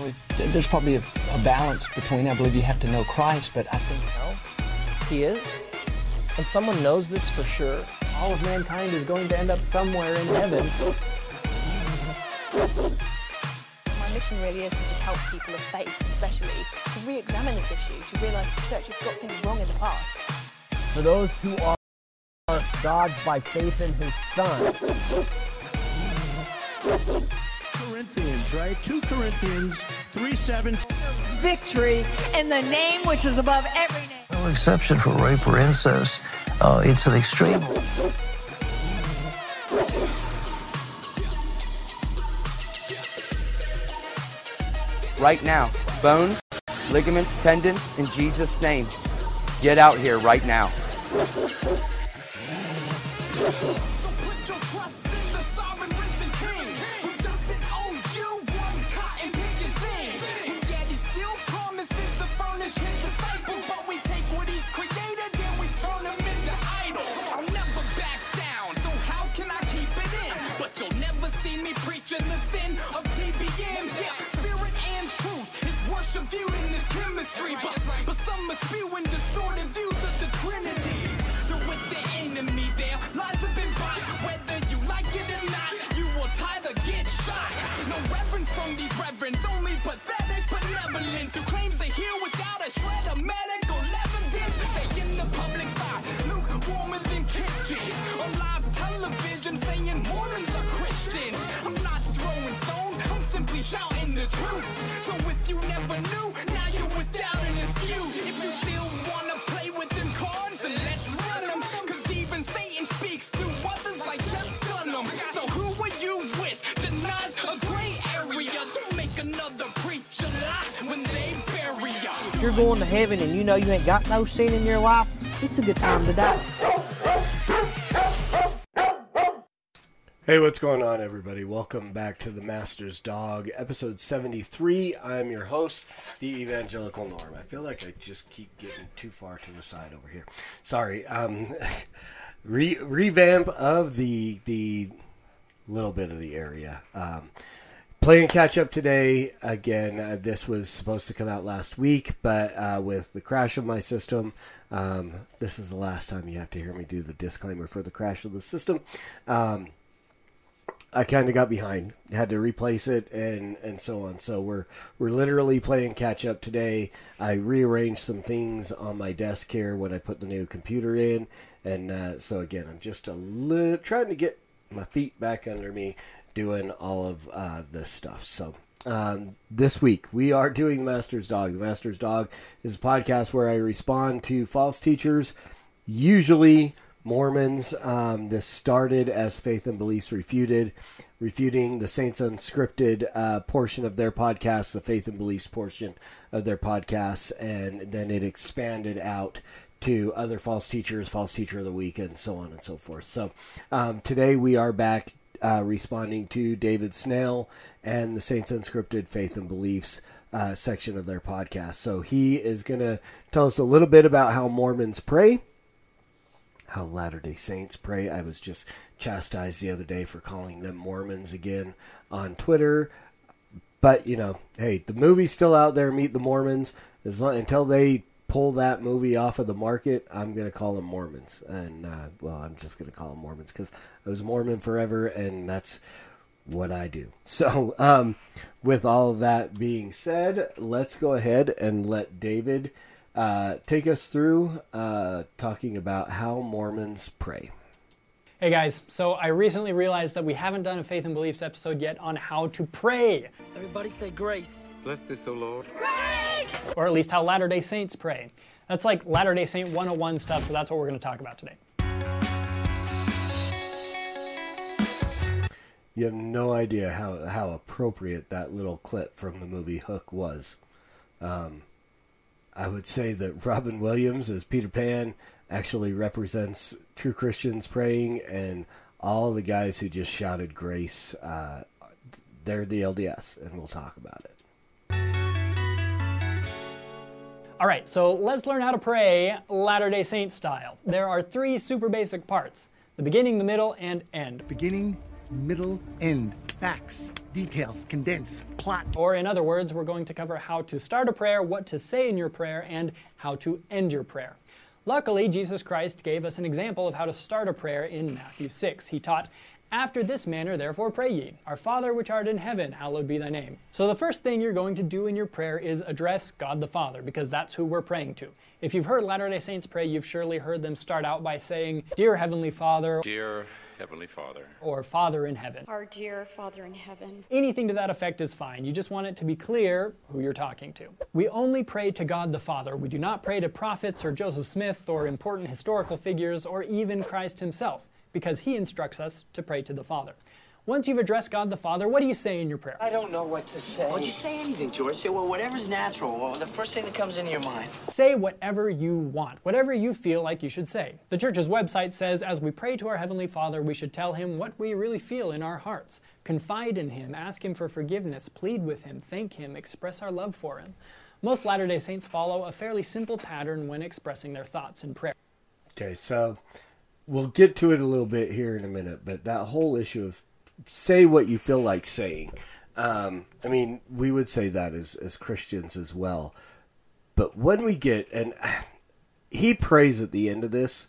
Know, it- there's probably a, a balance between. I believe you have to know Christ, but I think He is. And someone knows this for sure. All of mankind is going to end up somewhere in heaven. My mission really is to just help people of faith, especially, to re-examine this issue, to realise the church has got things wrong in the past. For those who are God's by faith in His Son. Corinthians, right? 2 Corinthians 3 7. victory in the name which is above every name. No exception for rape or incest. Uh, it's an extreme. right now. Bones, ligaments, tendons, in Jesus' name. Get out here right now. Truth. So if you never knew, now you're without an excuse. If you still wanna play with them cards, then let's run them. Cause even Satan speaks others like Jeff Dunham. So who are you with? Denies a gray area. Don't make another preacher lie when they bury ya. If you're going to heaven and you know you ain't got no sin in your life, it's a good time to die. Hey, what's going on, everybody? Welcome back to the Master's Dog, episode 73. I'm your host, the Evangelical Norm. I feel like I just keep getting too far to the side over here. Sorry. Um, re- revamp of the the little bit of the area. Um, playing catch up today. Again, uh, this was supposed to come out last week, but uh, with the crash of my system, um, this is the last time you have to hear me do the disclaimer for the crash of the system. Um, I kind of got behind, had to replace it, and and so on. So we're we're literally playing catch up today. I rearranged some things on my desk here when I put the new computer in, and uh, so again, I'm just a little trying to get my feet back under me, doing all of uh, this stuff. So. Um, this week we are doing the Master's Dog. The Master's Dog is a podcast where I respond to false teachers, usually Mormons. Um, this started as Faith and Beliefs Refuted, refuting the Saints Unscripted uh, portion of their podcast, the Faith and Beliefs portion of their podcast, and then it expanded out to other false teachers, false teacher of the week, and so on and so forth. So um, today we are back uh, responding to David Snell and the Saints Unscripted Faith and Beliefs uh, section of their podcast. So he is going to tell us a little bit about how Mormons pray how Latter day Saints pray. I was just chastised the other day for calling them Mormons again on Twitter. But, you know, hey, the movie's still out there, Meet the Mormons. As long, until they pull that movie off of the market, I'm going to call them Mormons. And, uh, well, I'm just going to call them Mormons because I was Mormon forever, and that's what I do. So, um, with all that being said, let's go ahead and let David uh, take us through uh, talking about how Mormons pray. Hey guys, so I recently realized that we haven't done a Faith and Beliefs episode yet on how to pray, Everybody say grace. Bless this, O Lord. Grace! or at least how Latter day Saints pray. That's like Latter day Saint 101 stuff, so that's what we're going to talk about today. You have no idea how, how appropriate that little clip from the movie Hook was. Um, I would say that Robin Williams as Peter Pan actually represents true Christians praying, and all the guys who just shouted grace, uh, they're the LDS, and we'll talk about it. All right, so let's learn how to pray Latter day Saint style. There are three super basic parts the beginning, the middle, and end. Beginning, middle, end. Facts, details, condense, plot. Or, in other words, we're going to cover how to start a prayer, what to say in your prayer, and how to end your prayer. Luckily, Jesus Christ gave us an example of how to start a prayer in Matthew 6. He taught, After this manner, therefore, pray ye, Our Father which art in heaven, hallowed be thy name. So, the first thing you're going to do in your prayer is address God the Father, because that's who we're praying to. If you've heard Latter day Saints pray, you've surely heard them start out by saying, Dear Heavenly Father, Dear Heavenly Father, or Father in heaven. Our dear Father in heaven. Anything to that effect is fine. You just want it to be clear who you're talking to. We only pray to God the Father. We do not pray to prophets or Joseph Smith or important historical figures or even Christ himself, because he instructs us to pray to the Father. Once you've addressed God the Father, what do you say in your prayer? I don't know what to say. Well, just say anything, George. Say, well, whatever's natural. Well, the first thing that comes into your mind. Say whatever you want, whatever you feel like you should say. The church's website says as we pray to our Heavenly Father, we should tell Him what we really feel in our hearts, confide in Him, ask Him for forgiveness, plead with Him, thank Him, express our love for Him. Most Latter day Saints follow a fairly simple pattern when expressing their thoughts in prayer. Okay, so we'll get to it a little bit here in a minute, but that whole issue of say what you feel like saying. Um, I mean, we would say that as, as Christians as well. But when we get, and he prays at the end of this,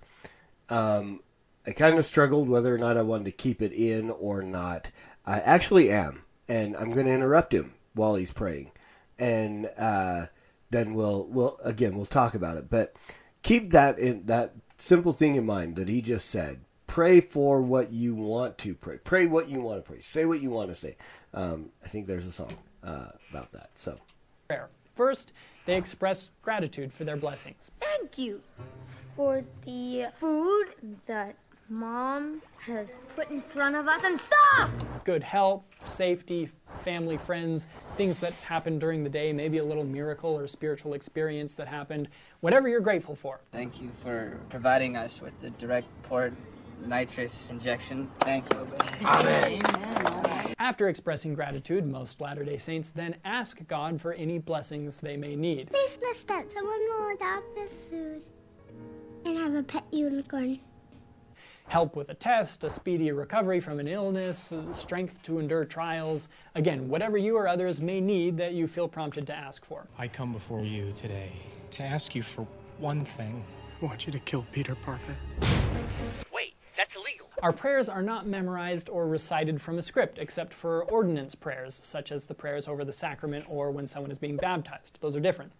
um, I kind of struggled whether or not I wanted to keep it in or not. I actually am, and I'm going to interrupt him while he's praying, and uh, then we'll we'll again we'll talk about it. But keep that in that simple thing in mind that he just said pray for what you want to pray. Pray what you want to pray. Say what you want to say. Um, I think there's a song uh, about that. So, prayer. First, they express gratitude for their blessings. Thank you for the food that mom has put in front of us and stop! Good health, safety, family, friends, things that happened during the day, maybe a little miracle or spiritual experience that happened, whatever you're grateful for. Thank you for providing us with the direct port nitrous injection. Thank you. Amen. After expressing gratitude, most Latter day Saints then ask God for any blessings they may need. Please bless that someone will adopt this soon and have a pet unicorn. Help with a test, a speedy recovery from an illness, strength to endure trials. Again, whatever you or others may need that you feel prompted to ask for. I come before you today to ask you for one thing. I want you to kill Peter Parker. Wait, that's illegal. Our prayers are not memorized or recited from a script, except for ordinance prayers, such as the prayers over the sacrament or when someone is being baptized. Those are different.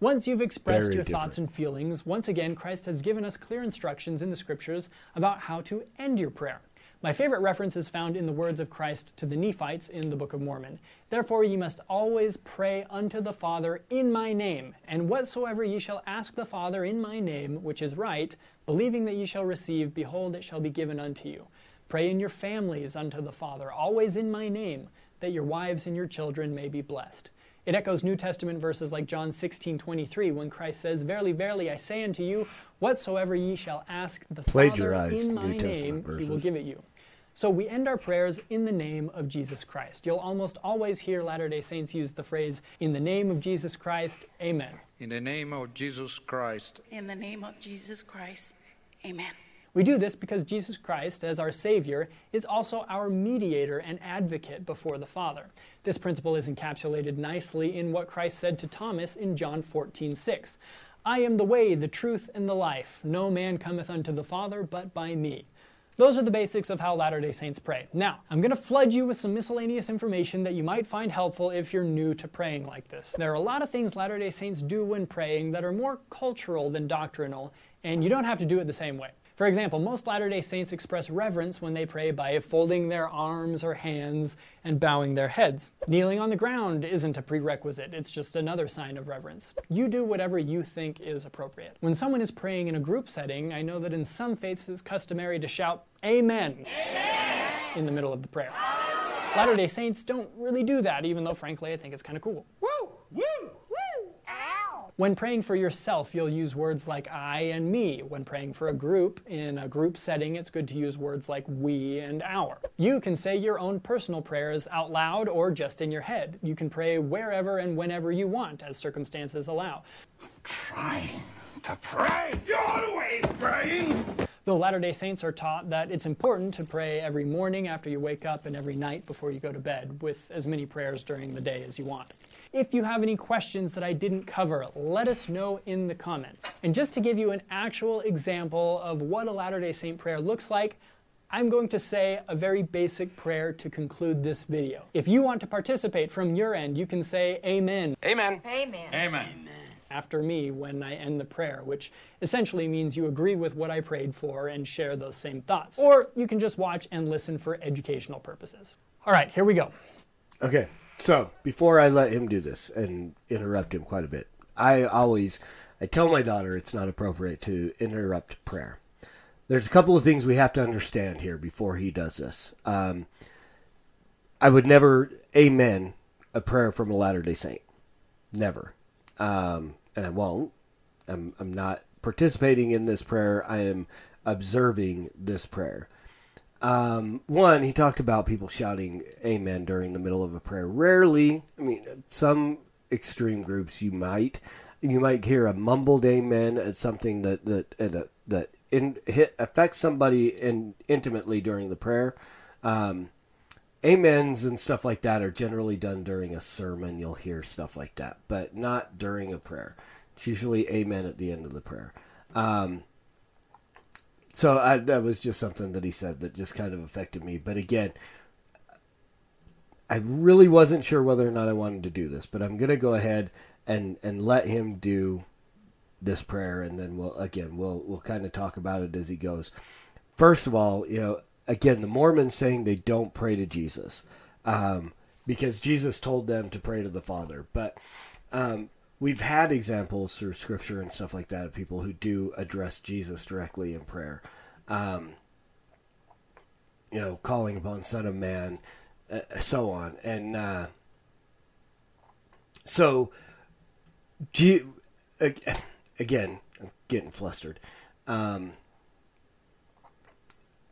Once you've expressed Very your different. thoughts and feelings, once again, Christ has given us clear instructions in the scriptures about how to end your prayer. My favorite reference is found in the words of Christ to the Nephites in the Book of Mormon. Therefore, ye must always pray unto the Father in my name, and whatsoever ye shall ask the Father in my name, which is right, believing that ye shall receive, behold, it shall be given unto you. Pray in your families unto the Father, always in my name, that your wives and your children may be blessed. It echoes New Testament verses like John 16, 23, when Christ says, Verily, verily, I say unto you, whatsoever ye shall ask the Father Plagiarized in my New Testament name, he will give it you. So we end our prayers in the name of Jesus Christ. You'll almost always hear Latter day Saints use the phrase, In the name of Jesus Christ, Amen. In the name of Jesus Christ. In the name of Jesus Christ, amen. We do this because Jesus Christ, as our Savior, is also our mediator and advocate before the Father. This principle is encapsulated nicely in what Christ said to Thomas in John 14 6. I am the way, the truth, and the life. No man cometh unto the Father but by me. Those are the basics of how Latter day Saints pray. Now, I'm going to flood you with some miscellaneous information that you might find helpful if you're new to praying like this. There are a lot of things Latter day Saints do when praying that are more cultural than doctrinal, and you don't have to do it the same way. For example, most Latter day Saints express reverence when they pray by folding their arms or hands and bowing their heads. Kneeling on the ground isn't a prerequisite, it's just another sign of reverence. You do whatever you think is appropriate. When someone is praying in a group setting, I know that in some faiths it's customary to shout, Amen, in the middle of the prayer. Latter day Saints don't really do that, even though, frankly, I think it's kind of cool. When praying for yourself, you'll use words like I and me. When praying for a group, in a group setting, it's good to use words like we and our. You can say your own personal prayers out loud or just in your head. You can pray wherever and whenever you want, as circumstances allow. I'm trying to pray. You're always praying. The Latter day Saints are taught that it's important to pray every morning after you wake up and every night before you go to bed, with as many prayers during the day as you want. If you have any questions that I didn't cover, let us know in the comments. And just to give you an actual example of what a Latter day Saint prayer looks like, I'm going to say a very basic prayer to conclude this video. If you want to participate from your end, you can say Amen. Amen. Amen. Amen. After me when I end the prayer, which essentially means you agree with what I prayed for and share those same thoughts. Or you can just watch and listen for educational purposes. All right, here we go. Okay, so before I let him do this and interrupt him quite a bit, I always I tell my daughter it's not appropriate to interrupt prayer. There's a couple of things we have to understand here before he does this. Um, I would never amen a prayer from a Latter Day Saint, never, um, and I won't. I'm I'm not participating in this prayer. I am observing this prayer. Um, one, he talked about people shouting amen during the middle of a prayer. Rarely, I mean, some extreme groups you might you might hear a mumbled amen at something that that that in, hit, affects somebody in, intimately during the prayer. Um, amens and stuff like that are generally done during a sermon. You'll hear stuff like that, but not during a prayer. It's usually amen at the end of the prayer. Um, so I, that was just something that he said that just kind of affected me. But again, I really wasn't sure whether or not I wanted to do this, but I'm going to go ahead and and let him do this prayer, and then we'll again we'll we'll kind of talk about it as he goes. First of all, you know, again, the Mormons saying they don't pray to Jesus um, because Jesus told them to pray to the Father, but um, we've had examples through Scripture and stuff like that of people who do address Jesus directly in prayer. Um, you know, calling upon Son of Man, uh, so on, and uh, so. Again, I'm getting flustered. Um,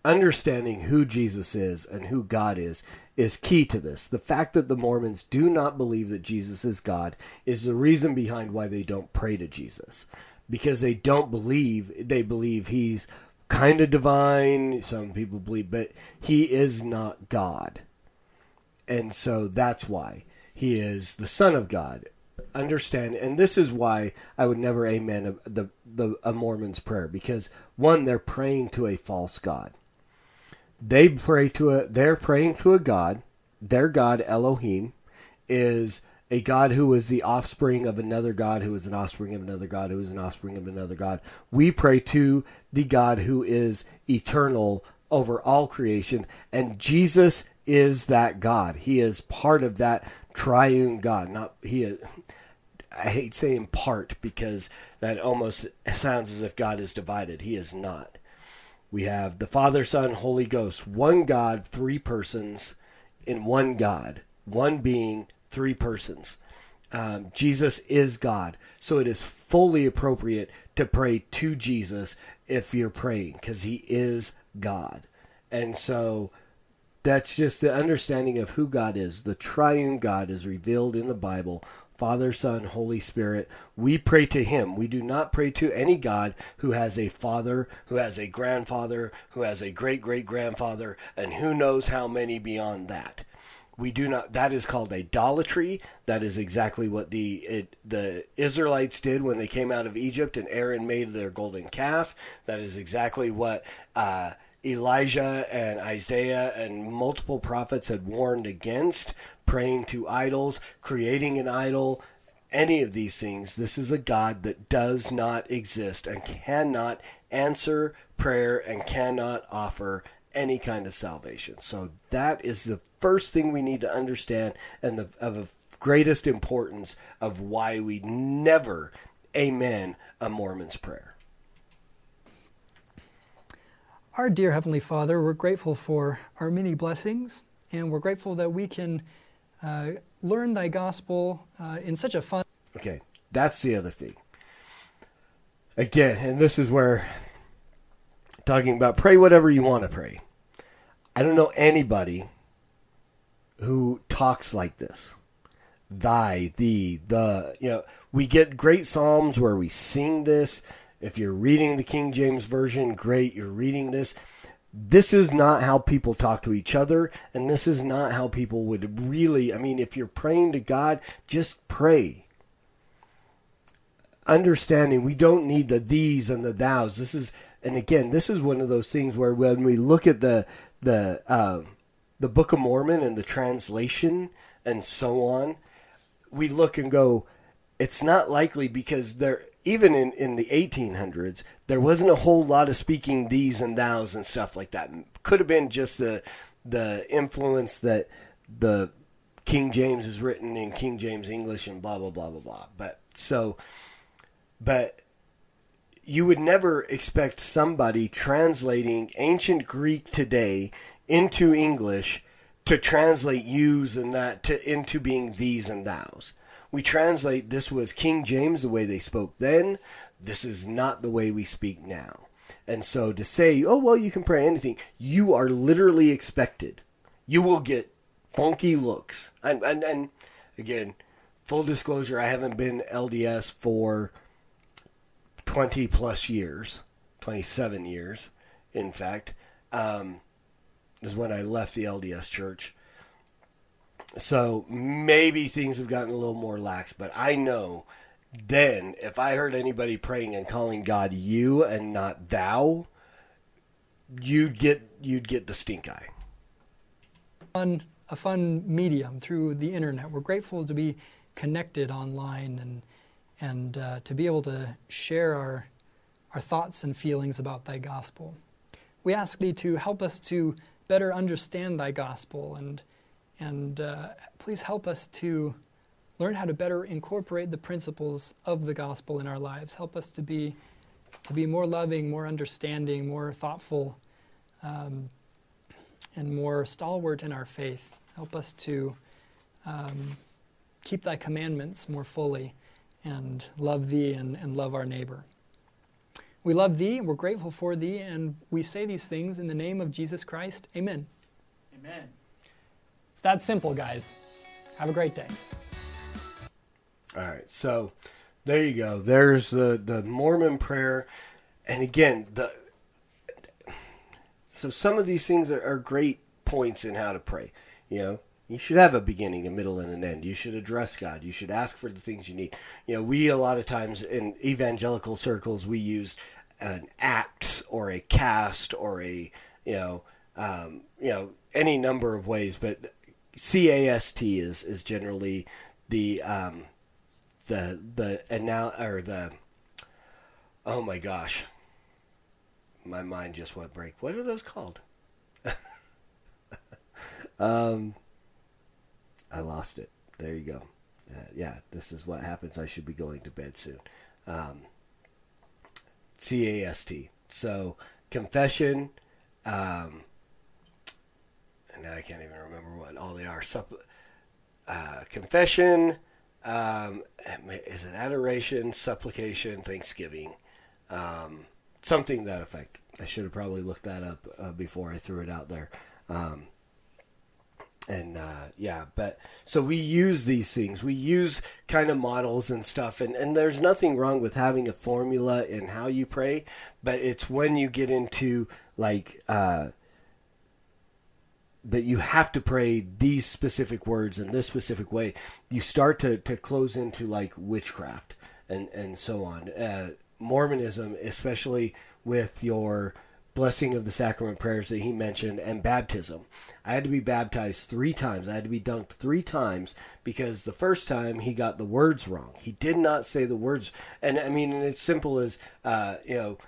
understanding who Jesus is and who God is is key to this. The fact that the Mormons do not believe that Jesus is God is the reason behind why they don't pray to Jesus. Because they don't believe, they believe he's kind of divine, some people believe, but he is not God. And so that's why he is the Son of God understand, and this is why I would never amen a, the the a Mormon's prayer because one, they're praying to a false god. They pray to a they're praying to a god. Their god Elohim is a god who is the offspring of another god who is an offspring of another god who is an offspring of another god. We pray to the God who is eternal over all creation, and Jesus is that God. He is part of that triune God. Not he is. I hate saying part because that almost sounds as if God is divided. He is not. We have the Father, Son, Holy Ghost, one God, three persons in one God, one being, three persons. Um, Jesus is God. So it is fully appropriate to pray to Jesus if you're praying because he is God. And so that's just the understanding of who God is. The triune God is revealed in the Bible Father, Son, Holy Spirit. We pray to Him. We do not pray to any God who has a father, who has a grandfather, who has a great great grandfather, and who knows how many beyond that. We do not. That is called idolatry. That is exactly what the it, the Israelites did when they came out of Egypt, and Aaron made their golden calf. That is exactly what. Uh, Elijah and Isaiah and multiple prophets had warned against praying to idols, creating an idol, any of these things. This is a God that does not exist and cannot answer prayer and cannot offer any kind of salvation. So that is the first thing we need to understand and the of greatest importance of why we never amen a Mormon's prayer. Our dear Heavenly Father, we're grateful for our many blessings, and we're grateful that we can uh, learn Thy gospel uh, in such a fun. Okay, that's the other thing. Again, and this is where talking about pray whatever you want to pray. I don't know anybody who talks like this. Thy, the, the, you know, we get great psalms where we sing this. If you're reading the King James Version, great, you're reading this. This is not how people talk to each other, and this is not how people would really. I mean, if you're praying to God, just pray. Understanding we don't need the these and the thous. This is, and again, this is one of those things where when we look at the the um, the Book of Mormon and the translation and so on, we look and go, it's not likely because there even in, in the 1800s there wasn't a whole lot of speaking these and thous and stuff like that. Could have been just the the influence that the king james is written in king james english and blah blah blah blah blah. But so but you would never expect somebody translating ancient greek today into english to translate yous and that to into being these and thous we translate this was King James the way they spoke then. This is not the way we speak now. And so to say, oh, well, you can pray anything, you are literally expected. You will get funky looks. And, and, and again, full disclosure, I haven't been LDS for 20 plus years, 27 years, in fact. Um, is when I left the LDS church. So maybe things have gotten a little more lax, but I know then if I heard anybody praying and calling God you and not thou, you'd get you'd get the stink eye. Fun, a fun medium through the internet. We're grateful to be connected online and and uh, to be able to share our our thoughts and feelings about Thy gospel. We ask Thee to help us to better understand Thy gospel and and uh, please help us to learn how to better incorporate the principles of the gospel in our lives. Help us to be to be more loving, more understanding, more thoughtful, um, and more stalwart in our faith. Help us to um, keep Thy commandments more fully and love Thee and, and love our neighbor. We love Thee, we're grateful for Thee, and we say these things in the name of Jesus Christ. Amen. Amen. That simple, guys. Have a great day. All right, so there you go. There's the the Mormon prayer, and again the. So some of these things are, are great points in how to pray. You know, you should have a beginning, a middle, and an end. You should address God. You should ask for the things you need. You know, we a lot of times in evangelical circles we use an acts or a cast or a you know um, you know any number of ways, but CAST is is generally the um, the the and now or the oh my gosh, my mind just went break. What are those called? um, I lost it. There you go. Uh, yeah, this is what happens. I should be going to bed soon. Um, CAST. So confession. Um, and I can't even remember what all they are. Supp- uh, confession. Um, is it adoration, supplication, thanksgiving? Um, something that effect. I should have probably looked that up uh, before I threw it out there. Um, and uh, yeah, but so we use these things. We use kind of models and stuff, and, and there's nothing wrong with having a formula in how you pray, but it's when you get into like uh, that you have to pray these specific words in this specific way, you start to, to close into like witchcraft and, and so on. Uh, Mormonism, especially with your blessing of the sacrament prayers that he mentioned and baptism. I had to be baptized three times. I had to be dunked three times because the first time he got the words wrong. He did not say the words. And I mean, it's simple as, uh, you know,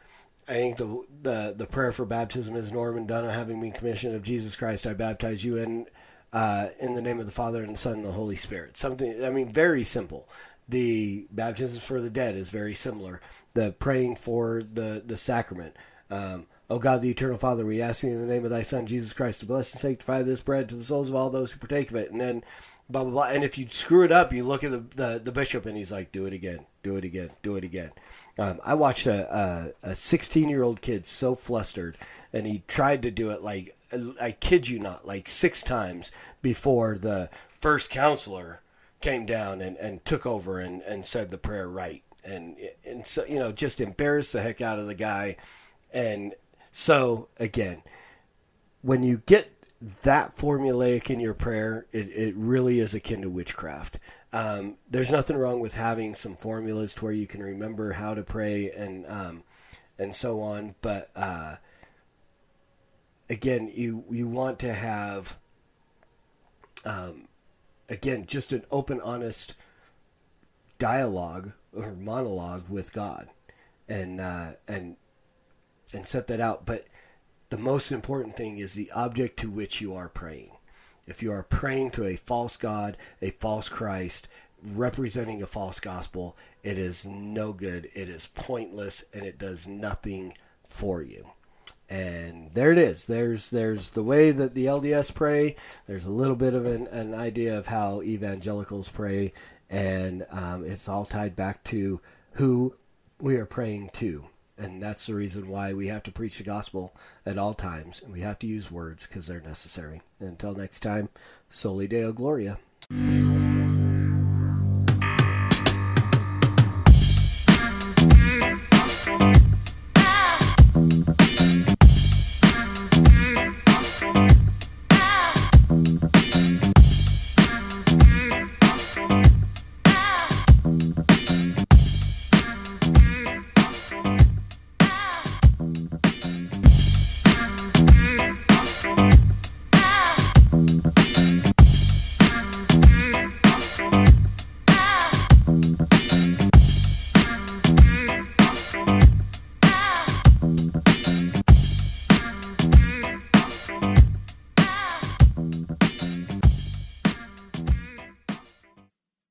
I think the, the the prayer for baptism is Norman Dunham having been commissioned of Jesus Christ, I baptize you in uh, in the name of the Father and the Son and the Holy Spirit. Something I mean, very simple. The baptism for the dead is very similar. The praying for the the sacrament. Um, oh God, the eternal Father, we ask you in the name of Thy Son Jesus Christ to bless and sanctify this bread to the souls of all those who partake of it. And then blah blah blah. And if you screw it up, you look at the the, the bishop and he's like, "Do it again." Do it again, do it again. Um, I watched a, a, a 16 year old kid so flustered, and he tried to do it like, I kid you not, like six times before the first counselor came down and, and took over and, and said the prayer right. And, and so, you know, just embarrassed the heck out of the guy. And so, again, when you get that formulaic in your prayer, it, it really is akin to witchcraft. Um, there's nothing wrong with having some formulas to where you can remember how to pray and um, and so on. But uh, again, you you want to have um, again just an open, honest dialogue or monologue with God, and uh, and and set that out. But the most important thing is the object to which you are praying. If you are praying to a false God, a false Christ, representing a false gospel, it is no good. It is pointless and it does nothing for you. And there it is. There's there's the way that the LDS pray. There's a little bit of an, an idea of how evangelicals pray, and um, it's all tied back to who we are praying to. And that's the reason why we have to preach the gospel at all times. And we have to use words because they're necessary. And until next time, Soli Deo Gloria.